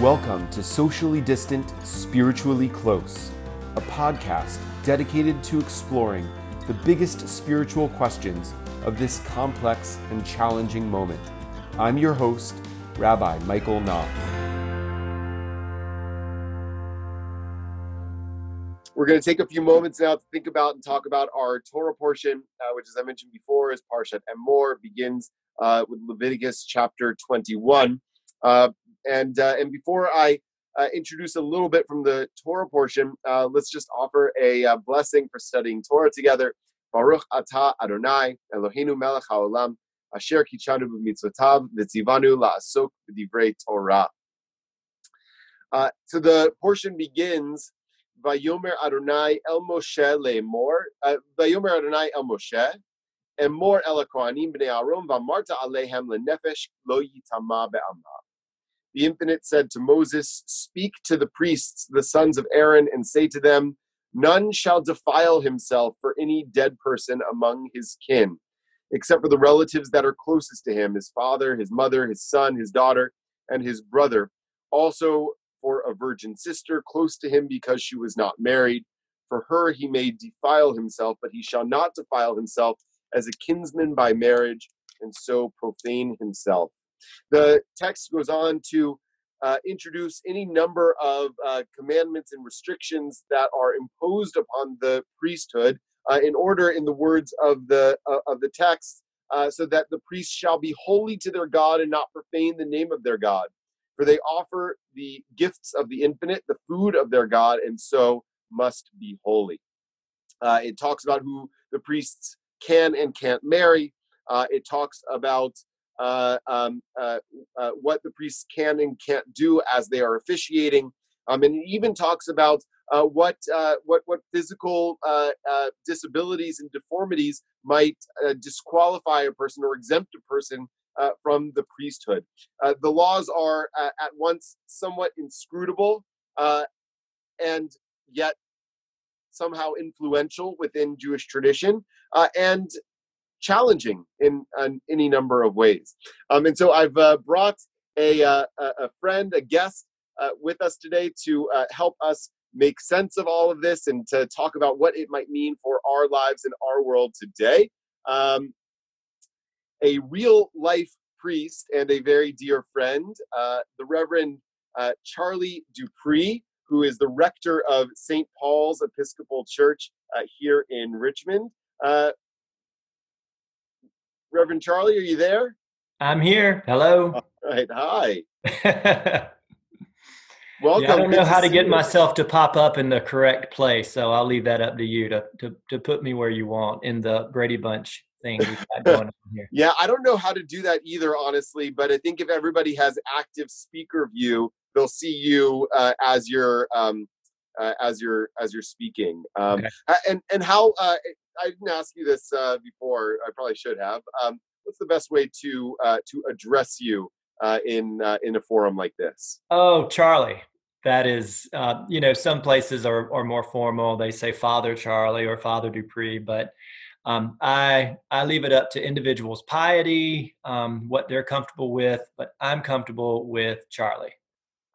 Welcome to Socially Distant, Spiritually Close, a podcast dedicated to exploring the biggest spiritual questions of this complex and challenging moment. I'm your host, Rabbi Michael Knopf. We're going to take a few moments now to think about and talk about our Torah portion, uh, which, as I mentioned before, is Parshat Emor, begins uh, with Leviticus chapter 21. Uh, and uh, and before I uh, introduce a little bit from the Torah portion, uh, let's just offer a uh, blessing for studying Torah together. Baruch atah Adonai Eloheinu melech haolam asher kidshanu b'mitzvotav v'tzivanu la'asok b'divrei Torah. Uh, so the portion begins Vayomer Adonai El Moshe le'emor uh, Vayomer Adonai El Moshe Emor El Kohanim b'nei Aaron v'amarta alehem lenefesh lo yitama be'amah the Infinite said to Moses, Speak to the priests, the sons of Aaron, and say to them, None shall defile himself for any dead person among his kin, except for the relatives that are closest to him his father, his mother, his son, his daughter, and his brother. Also for a virgin sister close to him because she was not married. For her he may defile himself, but he shall not defile himself as a kinsman by marriage, and so profane himself. The text goes on to uh, introduce any number of uh, commandments and restrictions that are imposed upon the priesthood uh, in order, in the words of the uh, of the text, uh, so that the priests shall be holy to their God and not profane the name of their God. For they offer the gifts of the infinite, the food of their God, and so must be holy. Uh, it talks about who the priests can and can't marry. it talks about uh, um, uh, uh, what the priests can and can't do as they are officiating. Um, and it even talks about uh, what, uh, what, what physical uh, disabilities and deformities might disqualify a person or exempt a person from the priesthood. the laws are at once somewhat inscrutable and yet somehow influential within Jewish tradition, and challenging in, in any number of ways. Um, and so I've uh, brought a, uh, a friend, a guest uh, with us today to uh, help us make sense of all of this and to talk about what it might mean for our lives and our world today. Um, a real life priest and a very dear friend, uh, the Reverend uh, Charlie Dupree, who is the rector of St. Paul's Episcopal Church here in Richmond. Uh, Reverend Charlie, are you there? I'm here. Hello. All right. Hi. Welcome. Yeah, I don't know how to, to get you. myself to pop up in the correct place, so I'll leave that up to you to to, to put me where you want in the Brady Bunch thing going on here. Yeah, I don't know how to do that either, honestly. But I think if everybody has active speaker view, they'll see you uh, as you're um, uh, as you're as you're speaking. Um, okay. And and how uh, I didn't ask you this uh, before. I probably should have. Um, what's the best way to uh, to address you uh, in uh, in a forum like this? Oh, Charlie. That is, uh, you know, some places are, are more formal. They say Father Charlie or Father Dupree, but um, I I leave it up to individuals' piety, um, what they're comfortable with. But I'm comfortable with Charlie.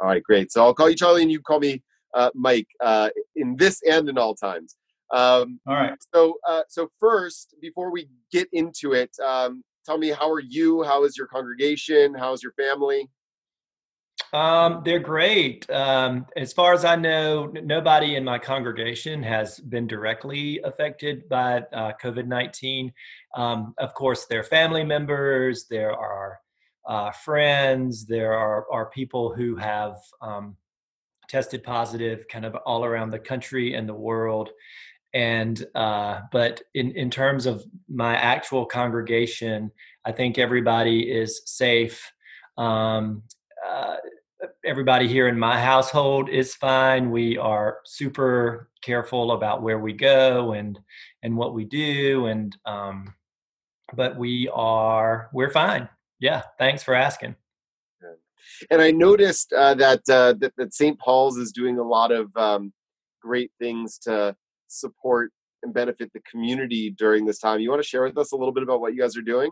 All right, great. So I'll call you Charlie, and you call me uh, Mike uh, in this and in all times. Um, All right. So, uh, so first, before we get into it, um, tell me how are you? How is your congregation? How's your family? Um, they're great. Um, as far as I know, nobody in my congregation has been directly affected by uh, COVID 19. Um, of course, there are family members, there are uh, friends, there are, are people who have um, tested positive kind of all around the country and the world and uh, but in in terms of my actual congregation i think everybody is safe. Um, uh, everybody here in my household is fine. We are super careful about where we go and and what we do and um, but we are we're fine. Yeah thanks for asking. And i noticed uh, that, uh, that that st paul's is doing a lot of um, great things to support and benefit the community during this time. You want to share with us a little bit about what you guys are doing?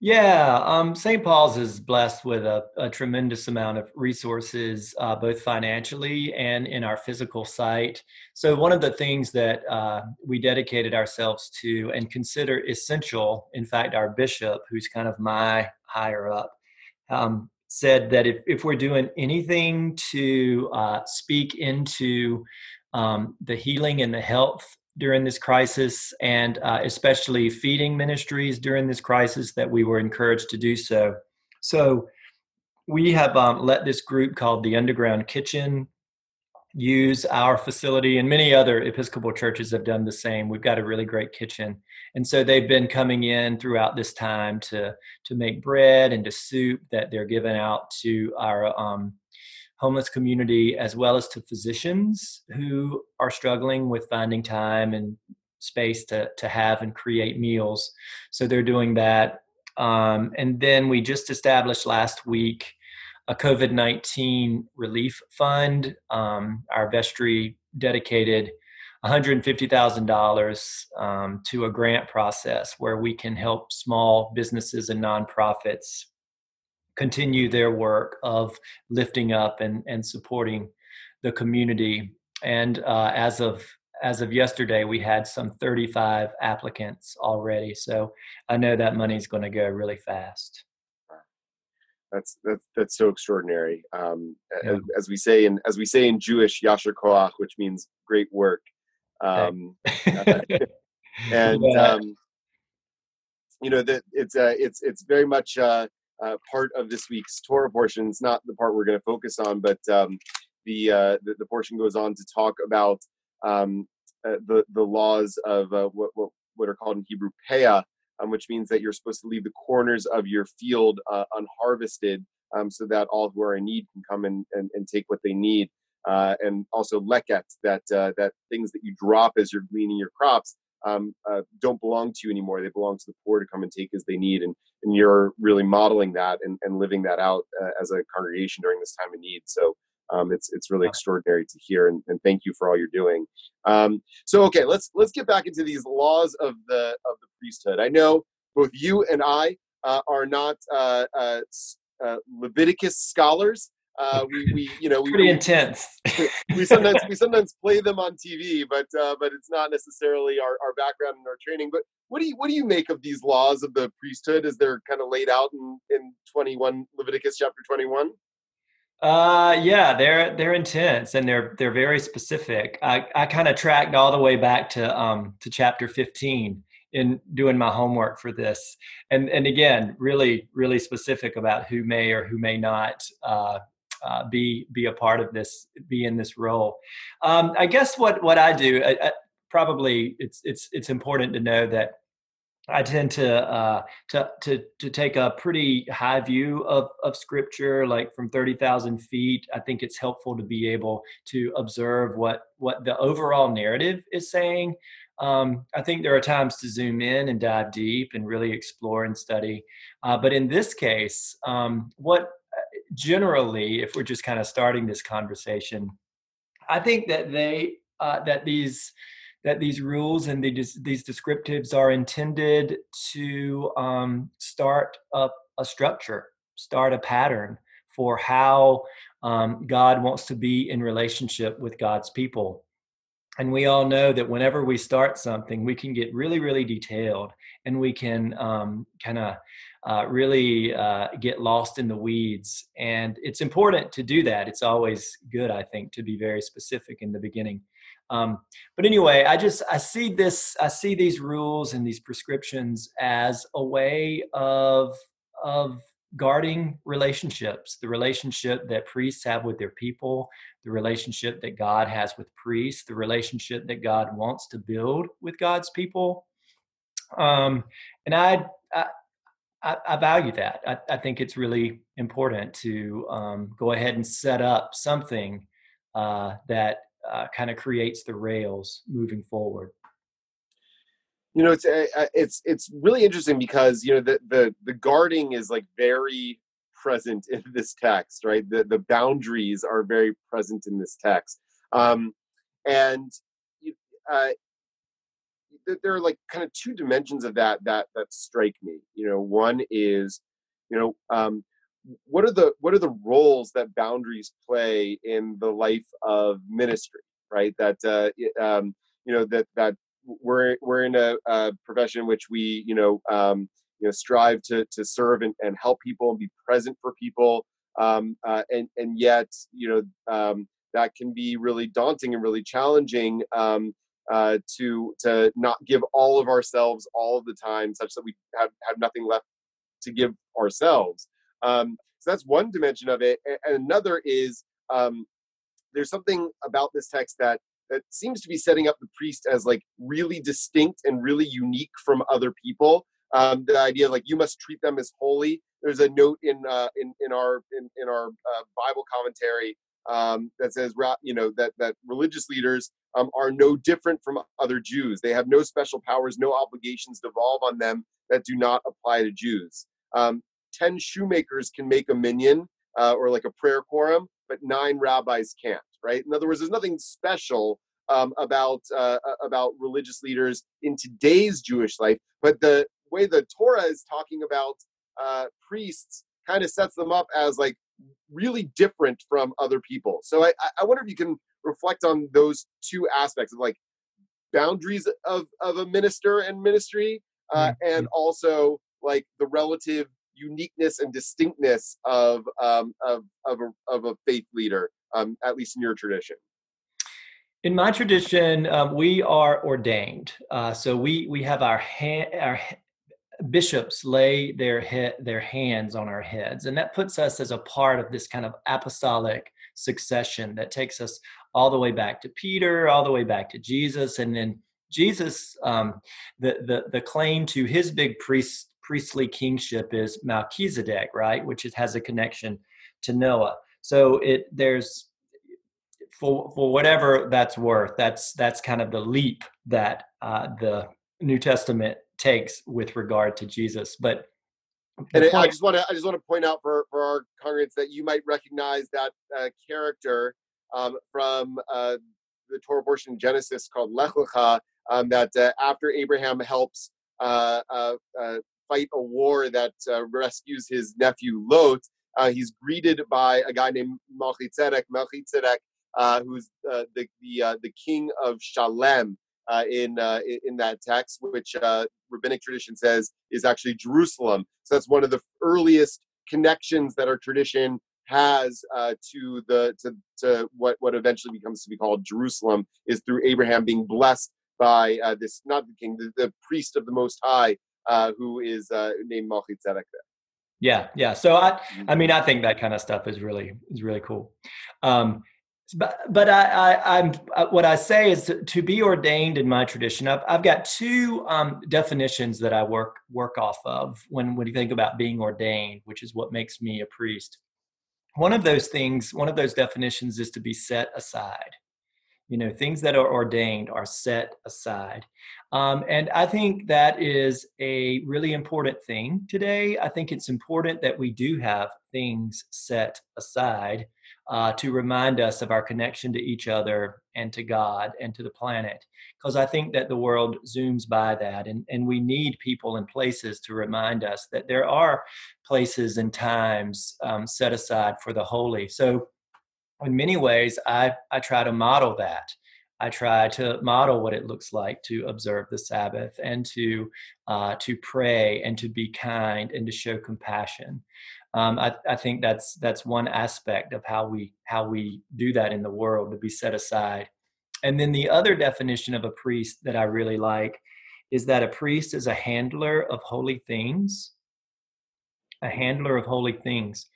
Yeah, um, St. Paul's is blessed with a, a tremendous amount of resources, uh, both financially and in our physical site. So, one of the things that uh, we dedicated ourselves to and consider essential, in fact, our bishop, who's kind of my higher up, um, said that if, if we're doing anything to uh, speak into um, the healing and the health during this crisis, and uh, especially feeding ministries during this crisis, that we were encouraged to do so. So we have um, let this group called the Underground Kitchen use our facility, and many other Episcopal churches have done the same. We've got a really great kitchen, and so they've been coming in throughout this time to to make bread and to soup that they're giving out to our um, homeless community as well as to physicians who are struggling with finding time and space to, to have and create meals. So they're doing that. Um, and then we just established last week a COVID 19 relief fund. Um, our vestry dedicated $150,000 um, to a grant process where we can help small businesses and nonprofits continue their work of lifting up and, and supporting the community. And uh, as of as of yesterday, we had some 35 applicants already. So I know that money is going to go really fast. That's that's that's so extraordinary. Um, yeah. as, as, we say in as we say in Jewish, Yasher Koach, which means great work. Um, and yeah. um, you know that it's uh, it's it's very much uh, uh, part of this week's Torah portion. It's not the part we're going to focus on, but um, the, uh, the, the portion goes on to talk about um, uh, the the laws of uh, what, what, what are called in Hebrew peah, um, which means that you're supposed to leave the corners of your field uh, unharvested, um, so that all who are in need can come and, and, and take what they need. And also leket, that that things that you drop as you're gleaning your crops um, uh, don't belong to you anymore. They belong to the poor to come and take as they need. And, and you're really modeling that and, and living that out uh, as a congregation during this time of need. So um, it's it's really extraordinary to hear, and, and thank you for all you're doing. Um, so okay, let's let's get back into these laws of the of the priesthood. I know both you and I uh, are not uh, uh, uh, Leviticus scholars, uh, we, we, you know, we, pretty we, intense. we sometimes we sometimes play them on TV, but uh, but it's not necessarily our, our background and our training. But what do you what do you make of these laws of the priesthood as they're kind of laid out in in twenty one Leviticus chapter twenty one? Uh, yeah, they're they're intense and they're they're very specific. I I kind of tracked all the way back to um to chapter fifteen in doing my homework for this and and again really really specific about who may or who may not uh, uh, be be a part of this, be in this role. Um, I guess what what I do, I, I, probably it's it's it's important to know that I tend to uh, to to to take a pretty high view of of scripture, like from thirty thousand feet. I think it's helpful to be able to observe what what the overall narrative is saying. Um, I think there are times to zoom in and dive deep and really explore and study. Uh, but in this case, um, what generally, if we're just kind of starting this conversation, I think that they uh, that these that these rules and these these descriptives are intended to um, start up a structure, start a pattern for how um, God wants to be in relationship with God's people. And we all know that whenever we start something, we can get really, really detailed and we can um, kind of uh, really uh, get lost in the weeds. And it's important to do that. It's always good, I think, to be very specific in the beginning. Um, but anyway, I just I see this I see these rules and these prescriptions as a way of of guarding relationships, the relationship that priests have with their people, the relationship that God has with priests, the relationship that God wants to build with God's people. Um, and I, I, I, I value that. I, I, think it's really important to um, go ahead and set up something uh, that uh, kind of creates the rails moving forward. You know, it's uh, uh, it's it's really interesting because you know the the the guarding is like very present in this text, right? The the boundaries are very present in this text, um, and uh, there are like kind of two dimensions of that that that strike me. You know, one is, you know, um, what are the what are the roles that boundaries play in the life of ministry, right? That uh, um, you know that that we're we're in a, a profession which we you know um, you know strive to to serve and, and help people and be present for people um, uh, and and yet you know um, that can be really daunting and really challenging um, uh, to to not give all of ourselves all of the time, such that we have have nothing left to give ourselves. Um, so that's one dimension of it, and another is um, there's something about this text that that seems to be setting up the priest as like really distinct and really unique from other people. Um, the idea like you must treat them as holy. There's a note in uh, in in our in, in our uh, Bible commentary um, that says you know that that religious leaders um, are no different from other Jews. They have no special powers, no obligations devolve on them that do not apply to Jews. Um, Ten shoemakers can make a minyan uh, or like a prayer quorum, but nine rabbis can't. Right? In other words, there's nothing special um, about uh, about religious leaders in today's Jewish life, but the way the Torah is talking about uh, priests kind of sets them up as like really different from other people. So I, I wonder if you can reflect on those two aspects of like boundaries of, of a minister and ministry, uh, mm-hmm. and also like the relative uniqueness and distinctness of um, of of a, of a faith leader, um, at least in your tradition. In my tradition, um, we are ordained. Uh, so we we have our hand, our bishops lay their head, their hands on our heads, and that puts us as a part of this kind of apostolic succession that takes us all the way back to Peter, all the way back to Jesus, and then Jesus, um, the the the claim to his big priest priestly kingship is Melchizedek, right, which has a connection to Noah. So it there's for for whatever that's worth, that's that's kind of the leap that uh, the New Testament takes with regard to Jesus. But and point, I just want to I just want to point out for for our congregants that you might recognize that uh, character um, from uh, the Torah portion in Genesis called Lech Lecha. Um, that uh, after Abraham helps uh, uh, uh, fight a war that rescues his nephew Lot, he's greeted by a guy named Melchizedek. Melchizedek, who's the the the king of Shalem, uh, in uh, in that text, which uh, rabbinic tradition says is actually Jerusalem. So that's one of the earliest connections that our tradition has uh, to the to, to what what eventually becomes to be called Jerusalem is through Abraham being blessed by uh, this not the king the, the, priest of the Most High uh, who is named Melchizedek there. Yeah, yeah. So I, I mm-hmm. mean, I think that kind of stuff is really is really cool. Um, but but I, I am uh, what I say is to, be ordained in my tradition. I've I've got two um, definitions that I work work off of when when you think about being ordained, which is what makes me a priest. One of those things, one of those definitions, is to be set aside. You know, things that are ordained are set aside, um, and I think that is a really important thing today. I think it's important that we do have things set aside uh, to remind us of our connection to each other and to God and to the planet. Because I think that the world zooms by that, and, and we need people and places to remind us that there are places and times um, set aside for the holy. So, in many ways, I, I try to model that. I try to model what it looks like to observe the Sabbath and to uh, to pray and to be kind and to show compassion um, I, I, think that's that's one aspect of how we how we do that in the world to be set aside. And then the other definition of a priest that i really like is that a priest is a handler of holy things. A handler of holy things.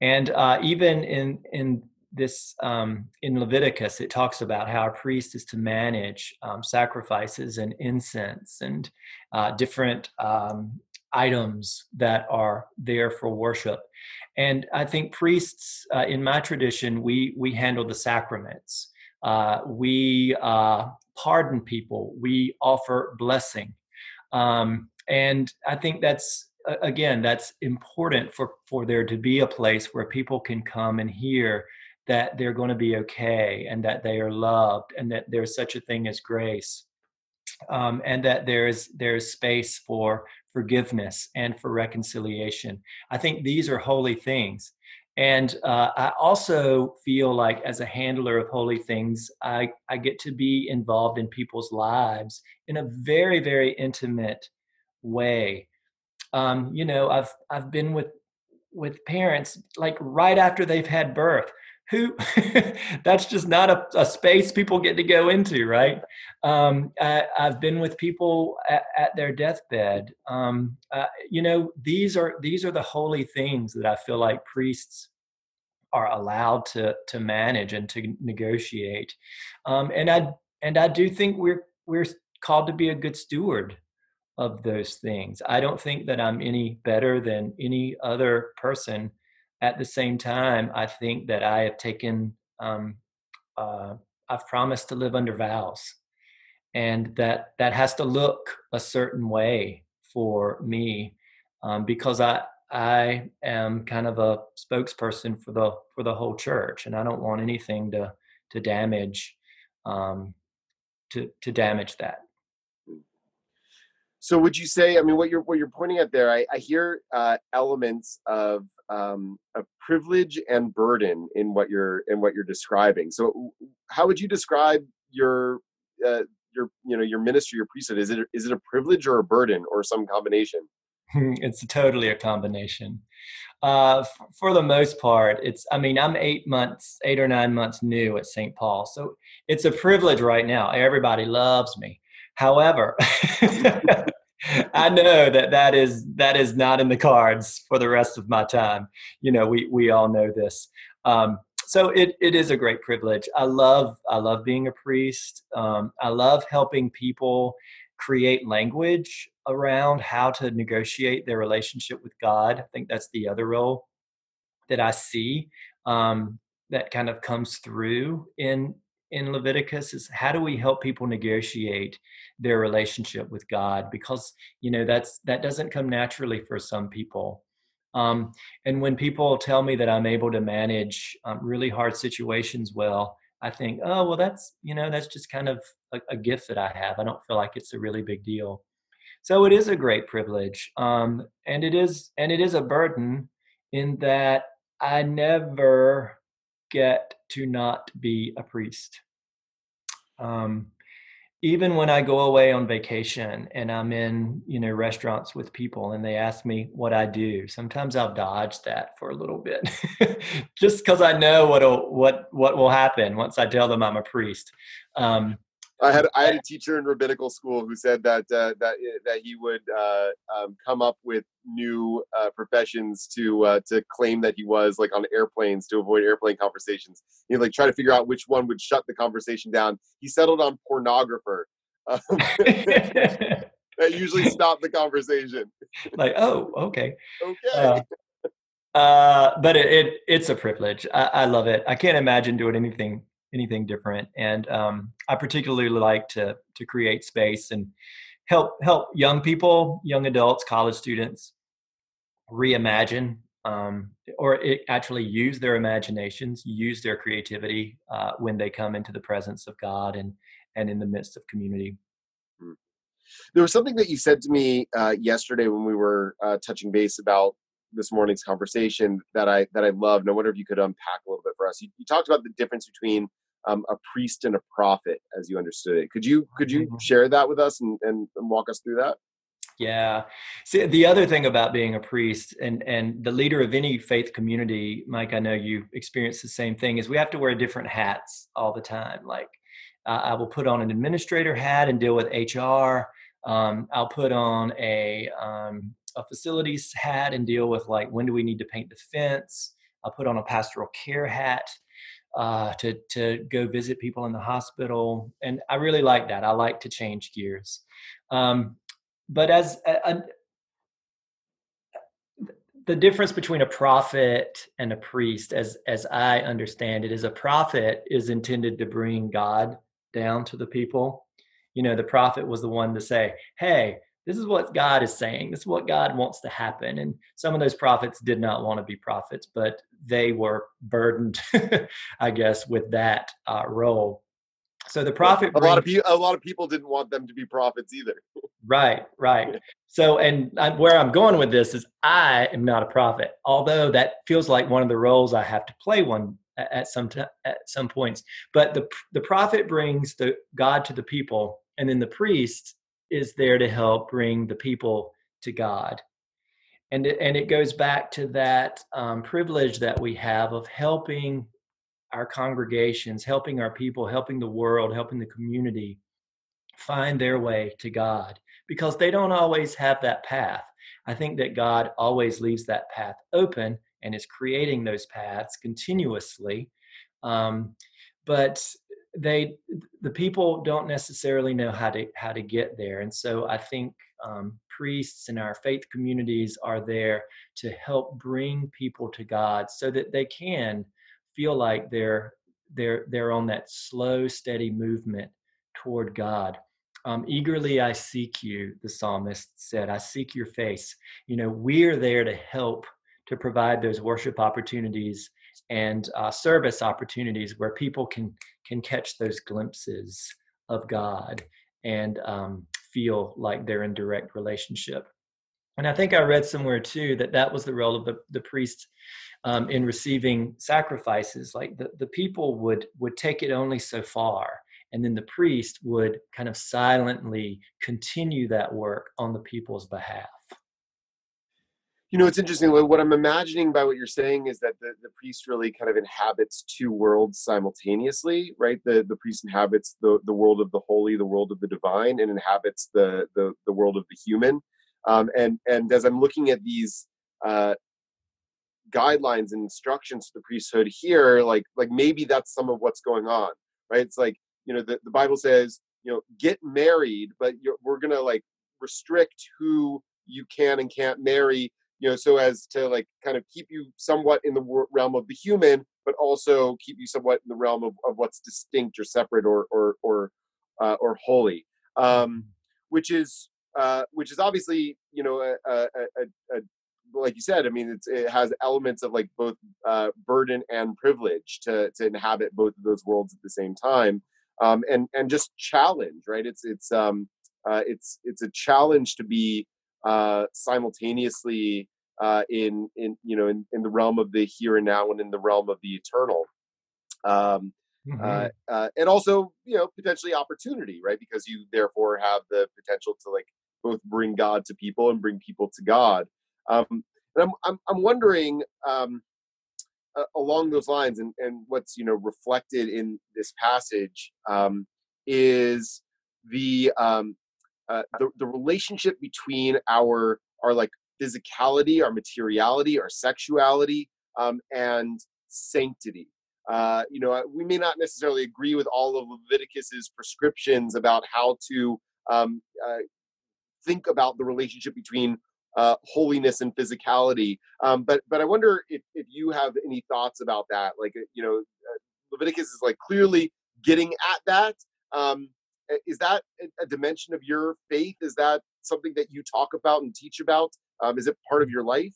And uh, even in in this um, in leviticus it talks about how a priest is to manage um, sacrifices and incense and uh, different um, items that are there for worship. And I think priests, uh, in my tradition, we we handle the sacraments. Uh, we uh, pardon people. We offer blessing, um, and I think that's again that's important for for there to be a place where people can come and hear that they're going to be okay and that they are loved and that there's such a thing as grace um, and that there's there's space for forgiveness and for reconciliation. I think these are holy things. And uh, I also feel like, as a handler of holy things, I, I get to be involved in people's lives in a very, very intimate way. Um, you know, I've I've been with with parents like right after they've had birth who that's just not a, a, space people get to go into right? Um, I, have been with people at, at their deathbed. Um, uh, you know these are these are the holy things that i feel like priests are allowed to to manage and to negotiate. Um, and i and i do think we're we're called to be a good steward of those things. I don't think that i'm any better than any other person at the same time, I think that I have taken, um, uh, I've promised to live under vows, and that that has to look a certain way for me, um, because I I am kind of a spokesperson for the for the whole church, and I don't want anything to to damage um, to to damage that. So would you say? I mean, what you're what you're pointing at there, I, I hear uh, elements of um, a privilege and burden in what you're in what you're describing. So, how would you describe your uh, your you know your ministry, your priesthood? Is it is it a privilege or a burden or some combination? it's totally a combination. Uh, f- for the most part, it's. I mean, I'm eight months, eight or nine months new at St. Paul, so it's a privilege right now. Everybody loves me. However, I know that that is that is not in the cards for the rest of my time. You know, we we all know this. Um, so it it is a great privilege. I love I love being a priest. Um, I love helping people create language around how to negotiate their relationship with God. I think that's the other role that I see um, that kind of comes through in in Leviticus is how do we help people negotiate their relationship with God because you know that's that doesn't come naturally for some people. Um, and when people tell me that I'm able to manage um, really hard situations well, I think, oh well, that's you know that's just kind of a, a, gift that I have. I don't feel like it's a really big deal. So it is a great privilege, um, and it is and it is a burden in that I never get to not be a priest. Um, even when I go away on vacation and I'm in, you know, restaurants with people and they ask me what I do, sometimes I'll dodge that for a little bit, just because I know what what what will happen once I tell them I'm a priest. Um, I had I had a teacher in rabbinical school who said that uh, that eh, that he would uh, um, come up with new uh, professions to uh, to claim that he was like on airplanes to avoid airplane conversations. He like try to figure out which one would shut the conversation down. He settled on pornographer. Um, that usually stopped the conversation. Like, oh, okay, okay. Uh, uh, but it, it, it's a privilege. I, I love it. I can't imagine doing anything anything different. And um, I particularly like to to create space and help help young people, young adults, college students reimagine um, or actually use their imaginations, use their creativity uh, when they come into the presence of God and and in the midst of community. Hmm. There was something that you said to me uh, yesterday when we were uh, touching base about this morning's conversation that I that I loved. And I wonder if you could unpack a little bit for us. You, you talked about the difference between um, a priest and a prophet as you understood it. Could you could you mm-hmm. share that with us and, and, and walk us through that? Yeah. See, the other thing about being a priest and and the leader of any faith community, Mike, I know you experience the same thing. Is we have to wear different hats all the time. Like uh, I will put on an administrator hat and deal with HR. Um, I'll put on a um, a facilities hat and deal with like when do we need to paint the fence. I'll put on a pastoral care hat uh, to to go visit people in the hospital, and I really like that. I like to change gears, um, but as a, a, the difference between a prophet and a priest, as as I understand it, is a prophet is intended to bring God down to the people. You know, the prophet was the one to say, "Hey, this is what God is saying. This is what God wants to happen. And some of those prophets did not want to be prophets, but they were burdened, I guess, with that uh, role. So the prophet. Brings, a lot of people. A lot of people didn't want them to be prophets either. right. Right. So, and I, where I'm going with this is, I am not a prophet, although that feels like one of the roles I have to play one at some t- at some points. But the the prophet brings the God to the people, and then the priest is there to help bring the people to God. And it, and it goes back to that um, privilege that we have of helping our congregations, helping our people, helping the world, helping the community find their way to God because they don't always have that path. I think that God always leaves that path open and is creating those paths continuously. Um, but they the people don't necessarily know how to how to get there. And so i think um, priests and our faith communities are there to help bring people to god so that they can feel like they're they're they're on that slow steady movement toward god. Um, eagerly i seek you the psalmist said. I seek your face. You know we're there to help to provide those worship opportunities and uh, service opportunities where people can can catch those glimpses of God and um, feel like they're in direct relationship. And I think I read somewhere too that that was the role of the, the priest um, in receiving sacrifices. Like the, the people would would take it only so far, and then the priest would kind of silently continue that work on the people's behalf you know it's interesting what i'm imagining by what you're saying is that the, the priest really kind of inhabits two worlds simultaneously right? The the priest inhabits the the world of the holy the world of the divine and inhabits the the, the world of the human. Um, and and as i'm looking at these uh, guidelines and instructions to the priesthood here like like maybe that's some of what's going on right? It's like you know the, the bible says you know get married but we're gonna like restrict who you can and can't marry you know, so as to like kind of keep you somewhat in the realm of the human, but also keep you somewhat in the realm of, of what's distinct or separate or or or uh, or holy, um, mm-hmm. which is uh, which is obviously you know a, a, a, a like you said, I mean, it has elements of like both uh, burden and privilege to to inhabit both of those worlds at the same time, um, and and just challenge, right? It's it's um, uh, it's it's a challenge to be uh, simultaneously uh, in in you know in, in the realm of the here and now and in the realm of the eternal. Um, uh, mm-hmm. uh, and also you know potentially opportunity right? Because you therefore have the potential to like both bring god to people and bring people to god. Um, and i'm i'm, I'm wondering um, uh, along those lines and, and what's you know reflected in this passage um, is the um, uh, the, the relationship between our our like physicality, our materiality, our sexuality, um, and sanctity. Uh, you know, we may not necessarily agree with all of Leviticus's prescriptions about how to um, uh, think about the relationship between uh, holiness and physicality. Um, but but I wonder if, if you have any thoughts about that. Like uh, you know, uh, Leviticus is like clearly getting at that. Um, is that a dimension of your faith? Is that something that you talk about and teach about? Um, is it part of your life?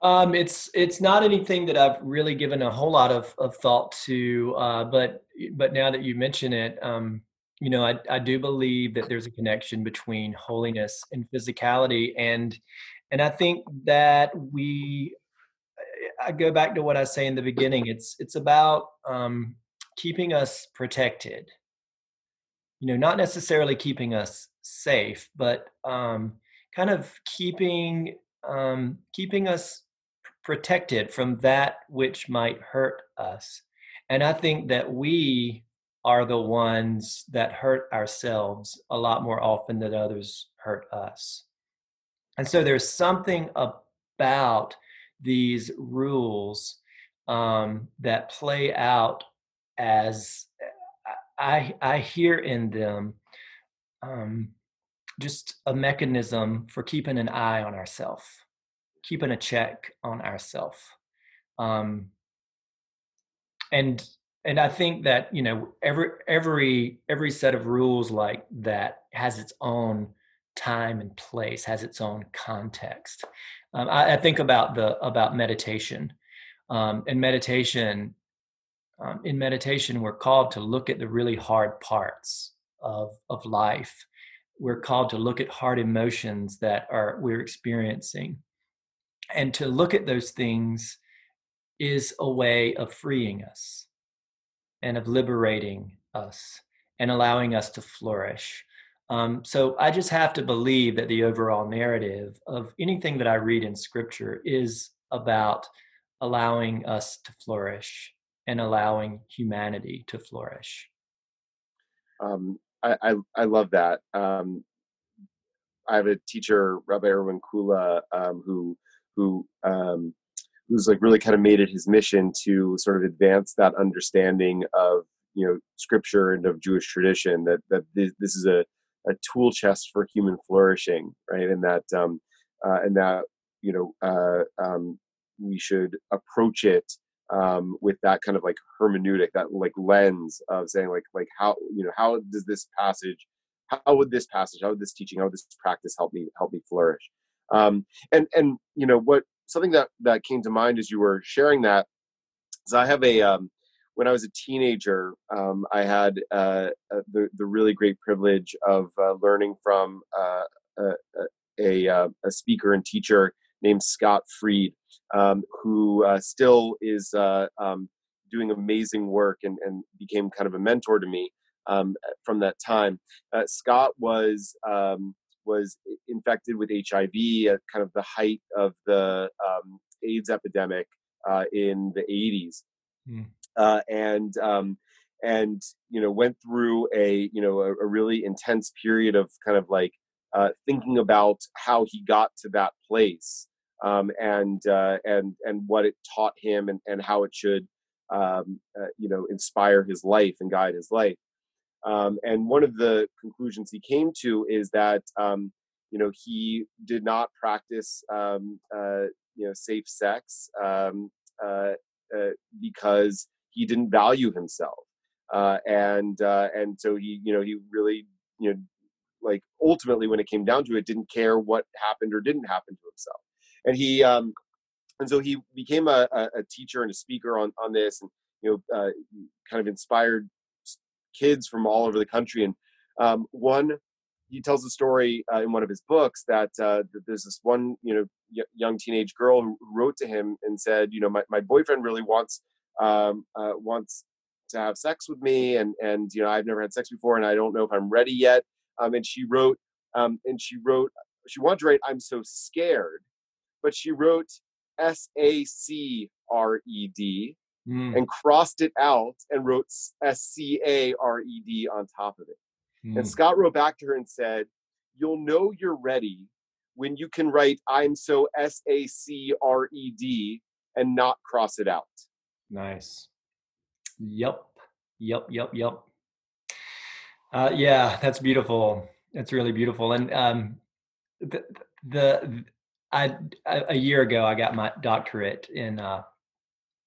Um, it's it's not anything that I've really given a whole lot of, of thought to, uh, but but now that you mention it, um, you know, I, I do believe that there's a connection between holiness and physicality, and and I think that we, I go back to what I say in the beginning. It's it's about um, keeping us protected. You know, not necessarily keeping us safe, but um, kind of keeping um, keeping us protected from that which might hurt us. And I think that we are the ones that hurt ourselves a lot more often than others hurt us. And so there's something about these rules um, that play out as I, I hear in them um, just a mechanism for keeping an eye on ourselves, keeping a check on ourselves. Um, and and I think that you know every every every set of rules like that has its own time and place, has its own context. Um, I, I, think about the about meditation, um, and meditation um, in meditation, we're called to look at the really hard parts of, of life. We're called to look at hard emotions that are we're experiencing. And to look at those things is a way of freeing us and of liberating us and allowing us to flourish. Um, so I just have to believe that the overall narrative of anything that I read in scripture is about allowing us to flourish and allowing humanity to flourish. Um, I, I, I love that. Um, I have a teacher, Rabbi Irwin Kula, um, who who um, who's like really kind of made it his mission to sort of advance that understanding of you know scripture and of Jewish tradition. That that this, this is a a tool chest for human flourishing, right? And that um, uh, and that you know uh, um, we should approach it um, with that kind of like hermeneutic, that like lens of saying like like how you know how does this passage, how would this passage, how would this teaching, how would this practice help me help me flourish? Um, and and you know what something that that came to mind as you were sharing that is I have a um, when I was a teenager, um, I had uh, uh, the the really great privilege of uh, learning from uh, a, a, uh, a, speaker and teacher named Scott Fried, um, who uh, still is um, doing amazing work and, and became kind of a mentor to me um, from that time. Scott was um, was infected with HIV at kind of the height of the um, AIDS epidemic in the 80s. Mm uh, and um, and you know went through a you know a, a really intense period of kind of like uh, thinking about how he got to that place um, and uh, and and what it taught him and, and how it should um, uh, you know inspire his life and guide his life. Um, and one of the conclusions he came to is that um, you know he did not practice um, uh, you know safe sex um, uh, uh, because he didn't value himself and and so he you know he really you know like ultimately when it came down to it didn't care what happened or didn't happen to himself and he um and so he became a, a teacher and a speaker on on this and you know uh, kind of inspired kids from all over the country and um, one he tells a story uh, in one of his books that, uh, that there's this one you know y- young teenage girl who wrote to him and said you know my, my boyfriend really wants um, uh, wants to have sex with me, and and you know I've never had sex before, and I don't know if I'm ready yet. Um, and she wrote, um, and she wrote, she wanted to write, "I'm so scared," but she wrote S A C R E D mm. and crossed it out and wrote S C A R E D on top of it. Mm. And Scott wrote back to her and said, "You'll know you're ready." When you can write, I'm so S A C R E D and not cross it out. Nice. Yep. Yep. Yep. Yep. Uh, yeah, that's beautiful. That's really beautiful. And um, the, the I a year ago I got my doctorate in uh,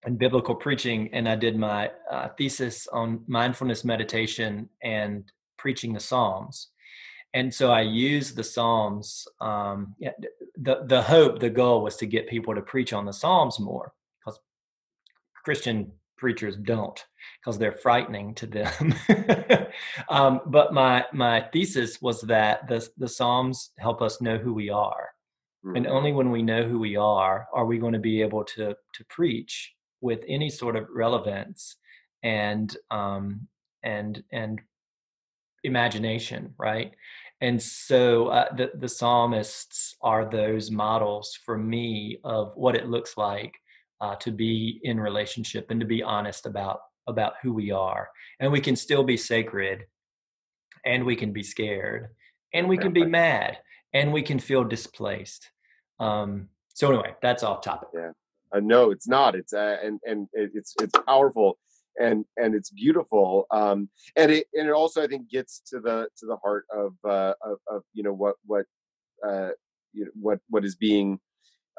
in biblical preaching, and I did my uh, thesis on mindfulness meditation and preaching the Psalms. And so I used the Psalms. Um, the the hope, the goal was to get people to preach on the Psalms more because Christian preachers don't because they're frightening to them. um, but my my thesis was that the the Psalms help us know who we are, mm-hmm. and only when we know who we are are we going to be able to to preach with any sort of relevance and um, and and imagination, right? And so uh, the the psalmists are those models for me of what it looks like uh, to be in relationship and to be honest about about who we are. And we can still be sacred and we can be scared and we can be mad and we can feel displaced. Um so anyway that's off topic. Yeah. Uh, no it's not. It's uh, and and it's it's powerful and and it's beautiful um and it and it also i think gets to the to the heart of uh of, of you know what what uh you know what what is being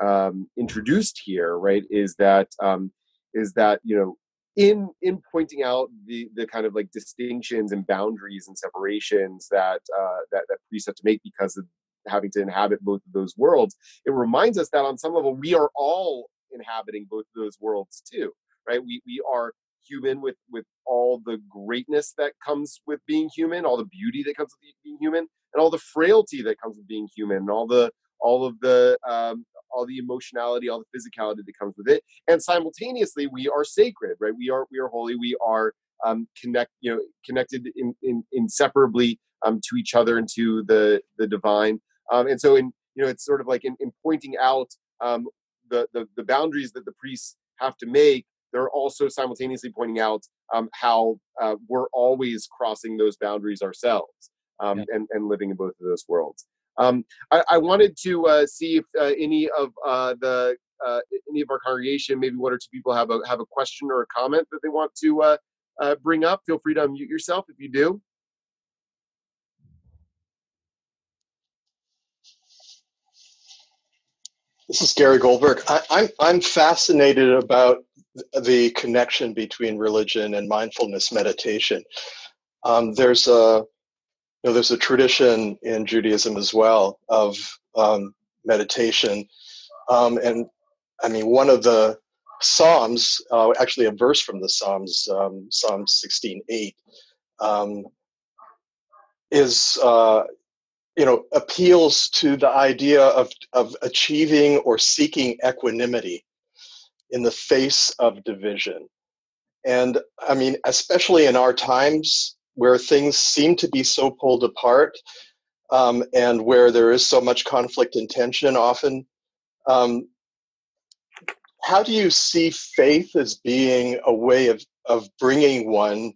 um, introduced here, right, is that um, is that you know in in pointing out the the kind of like distinctions and boundaries and separations that uh, that that priests have to make because of having to inhabit both of those worlds, it reminds us that on some level we are all inhabiting both of those worlds too, right? We we are human with with all the greatness that comes with being human, all the beauty that comes with being human, and all the frailty that comes with being human, and all the all of the um, all the emotionality, all the physicality that comes with it, and simultaneously we are sacred, right? We are we are holy. We are um, connect, you know, connected in, in inseparably um, to each other and to the the divine. Um, and so, in you know, it's sort of like in, in pointing out um, the, the the boundaries that the priests have to make. They're also simultaneously pointing out um, how uh, we're always crossing those boundaries ourselves um, yeah. and, and living in both of those worlds. Um, I, I, wanted to uh, see if uh, any of uh, the uh, any of our congregation, maybe one or two people, have a have a question or a comment that they want to uh, uh, bring up. Feel free to unmute yourself if you do. This is Gary Goldberg. I, am I'm, I'm fascinated about the connection between religion and mindfulness meditation. Um, there's a you know, there's a tradition in Judaism as well of um, meditation, um, and I mean one of the Psalms, uh, actually a verse from the Psalms, um, Psalm 16:8, um, is uh, you know appeals to the idea of of achieving or seeking equanimity in the face of division, and I mean especially in our times where things seem to be so pulled apart. Um, and where there is so much conflict and tension often um, how do you see faith as being a way of, of bringing one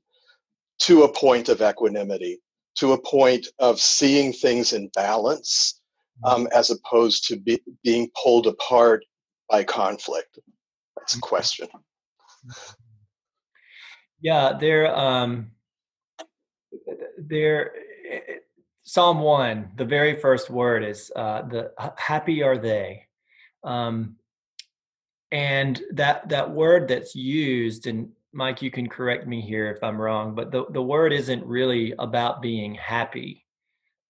to a point of equanimity, to a point of seeing things in balance, mm-hmm. um, as opposed to be, being pulled apart by conflict? That's a question. Yeah, there, um, there. Psalm one, the very first word is uh, the happy are they. Um, and that that word that's used and mike you can correct me here if i'm wrong but the, the word isn't really about being happy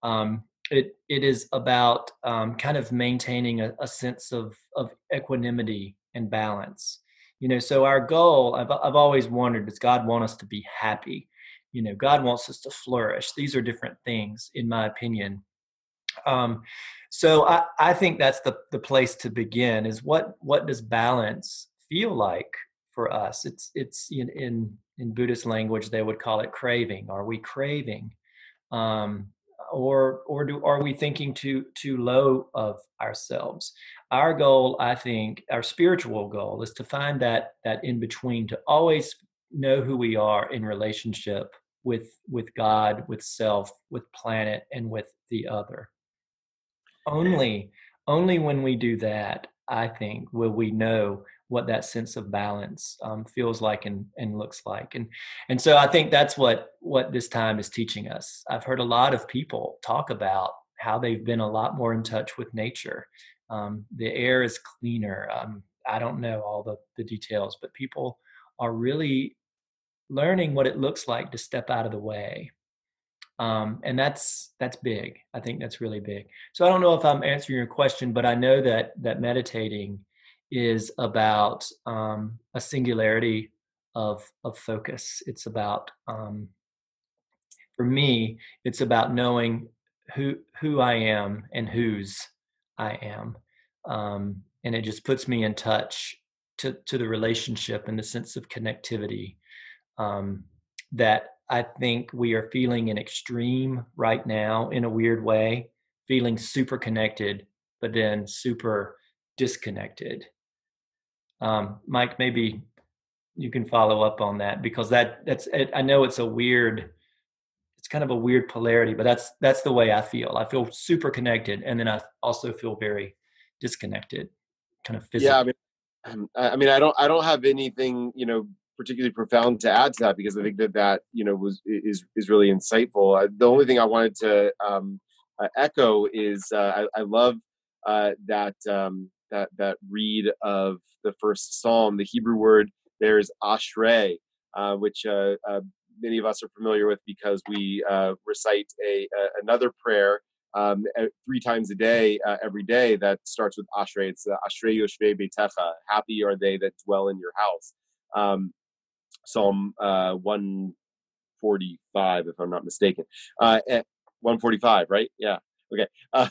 um, it it is about um, kind of maintaining a, a, sense of of equanimity and balance you know so our goal i've, I've always wondered does god want us to be happy you know god wants us to flourish these are different things in my opinion um, so I, I think that's the, the place to begin is what what does balance feel like for us? It's it's in in, in Buddhist language they would call it craving. Are we craving? Um, or or do are we thinking too too low of ourselves our goal i think our spiritual goal is to find that that in between to always know who we are in relationship with with god with self with planet and with the other. Only only when we do that i think will we know what that sense of balance um, feels like and, and looks like. And and so i think that's what what this time is teaching us. I've heard a lot of people talk about how they've been a lot more in touch with nature. Um, the air is cleaner. Um, i don't know all the, the details but people are really learning what it looks like to step out of the way. Um, and that's that's big. I think that's really big. So i don't know if i'm answering your question but i know that that meditating is about um, a singularity of of focus. It's about um, for me it's about knowing who who i am and whose i am. Um, and it just puts me in touch to to the relationship and the sense of connectivity um, that I think we are feeling an extreme right now in a weird way, feeling super connected, but then super disconnected. Um, Mike, maybe you can follow up on that because that that's I know it's a weird, it's kind of a weird polarity, but that's that's the way I feel. I feel super connected, and then I also feel very disconnected, kind of physically. Yeah, I mean, I mean, I don't I don't have anything you know particularly profound to add to that because I think that that you know was is is really insightful. Uh, the only thing I wanted to um, uh, echo is uh, I, I, love uh, that um, that that read of the first psalm. The Hebrew word there is ashrei, uh, which uh, many of us are familiar with because we recite a, a, another prayer. Um, three times a day, every day, that starts with Ashrei. It's Ashrei Yoshvei Beitecha. Happy are they that dwell in your house. Um, Psalm uh, 145, if I'm not mistaken. Uh, 145, right? Yeah. Okay. Uh,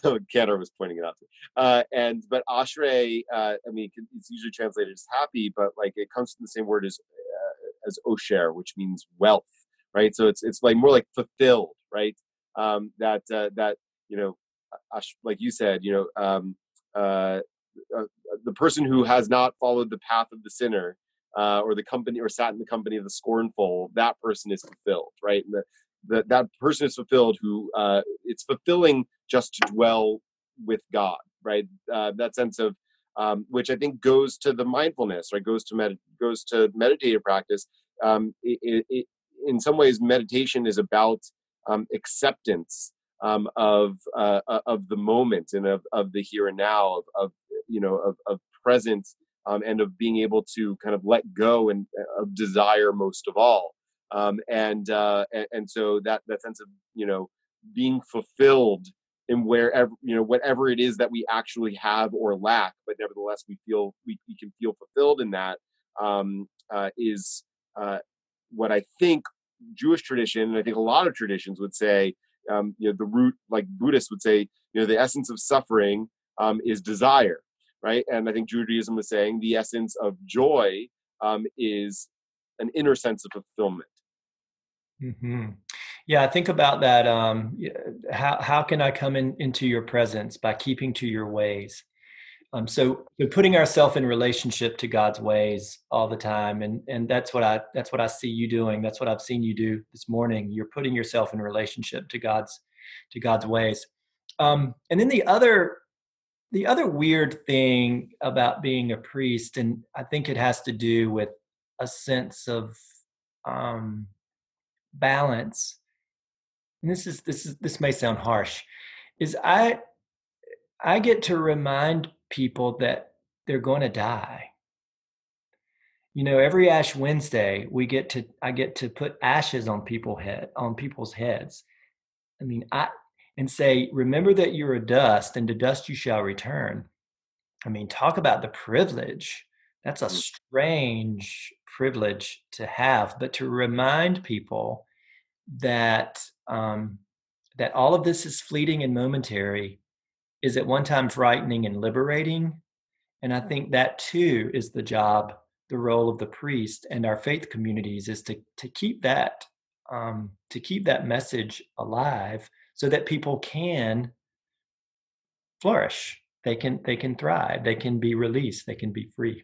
was pointing it out. Uh, and but Ashrei, uh, I mean, it's usually translated as happy, but like it comes from the same word as uh, as Osher, which means wealth, right? So it's it's like more like fulfilled, right? Um, that uh, that you know, like you said, you know, um, uh, uh, the person who has not followed the path of the sinner uh, or the company or sat in the company of the scornful, that person is fulfilled, right? And the, the, that person is fulfilled who uh, it's fulfilling just to dwell with God, right? Uh, that sense of um, which I think goes to the mindfulness, right? Goes to med- goes to meditative practice. Um, it, it, in some ways, meditation is about um, acceptance um, of uh, of the moment and of, of the here and now, of, of you know, of, of presence um, and of being able to kind of let go and uh, of desire most of all. Um, and, uh, and, and so that that sense of you know being fulfilled in wherever you know whatever it is that we actually have or lack, but nevertheless we feel we, we can feel fulfilled in that um, uh, is uh, what I think Jewish tradition and I think a lot of traditions would say um, you know the root like Buddhists would say you know the essence of suffering um, is desire right? And I think Judaism was saying the essence of joy um, is an inner sense of fulfillment. Mm-hmm. Yeah, I think about that. Um, how how can I come in into your presence by keeping to your ways? Um, so, so putting ourselves in relationship to God's ways all the time, and and that's what I that's what I see you doing. That's what I've seen you do this morning. You're putting yourself in relationship to God's to God's ways. Um, and then the other the other weird thing about being a priest, and I think it has to do with a sense of um, balance. And this is this is this may sound harsh, is I I get to remind people that they're going to die. You know, every Ash Wednesday, we get to I get to put ashes on people head on people's heads. I mean, I and say, Remember that you're a dust, and to dust you shall return. I mean, talk about the privilege. That's a mm. strange privilege to have, but to remind people that um, that all of this is fleeting and momentary is at one time frightening and liberating. And I think that too is the job, the role of the priest and our faith communities is to to keep that um, to keep that message alive so that people can flourish. They can they can thrive. They can be released. They can be free.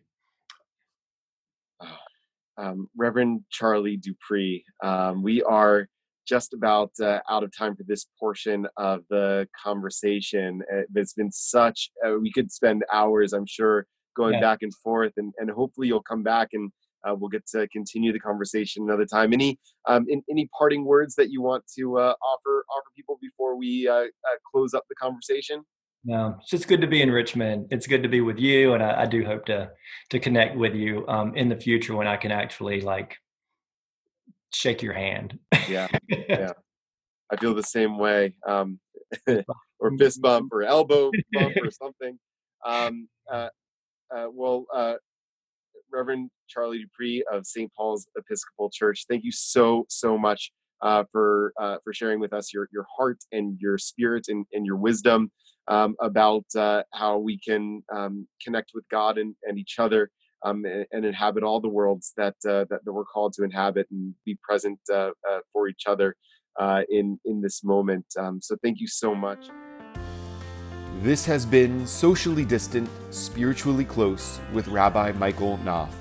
Um, reverend charlie dupree um, we are just about uh, out of time for this portion of the conversation uh, it's been such uh, we could spend hours i'm sure going yeah. back and forth and, and hopefully you'll come back and uh, we'll get to continue the conversation another time. Any um, in, any parting words that you want to uh, offer offer people before we uh, close up the conversation? No, it's just good to be in Richmond. It's good to be with you, and I, I do hope to to connect with you um, in the future when I can actually like shake your hand. yeah, yeah. I feel the same way. Um, or fist bump or elbow bump or something. Um, uh, uh, well, uh, Reverend Charlie Dupree of St. Paul's Episcopal Church. Thank you so so much uh, for uh, for sharing with us your your heart and your spirit and, and your wisdom um, about uh, how we can um, connect with God and, and each other um, and, inhabit all the worlds that, uh, that, that we're called to inhabit and be present uh, uh, for each other in in this moment. Um, so thank you so much. This has been Socially Distant, Spiritually Close with Rabbi Michael Knopf.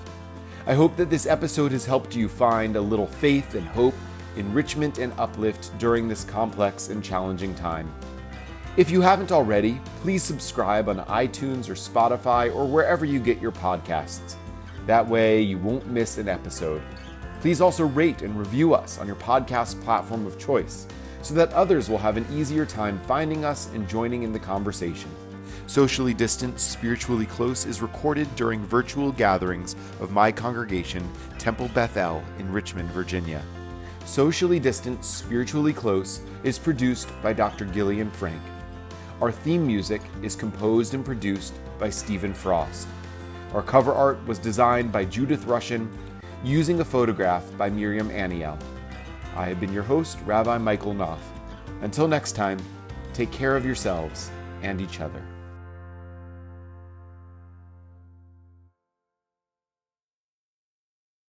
I hope that this episode has helped you find a little faith and hope, enrichment and uplift during this complex and challenging time. If you haven't already, please subscribe on iTunes or Spotify or wherever you get your podcasts. That way, you won't miss an episode. Please also rate and review us on your podcast platform of choice so that others will have an easier time finding us and joining in the conversation. Socially Distant, Spiritually Close is recorded during virtual gatherings of my congregation, Temple Beth-El, in Richmond, Virginia. Socially Distant, Spiritually Close is produced by Dr. Gillian Frank. Our theme music is composed and produced by Stephen Frost. Our cover art was designed by Judith Russian using a photograph by Miriam Aniel. I have been your host, Rabbi Michael Knopf. Until next time, take care of yourselves and each other.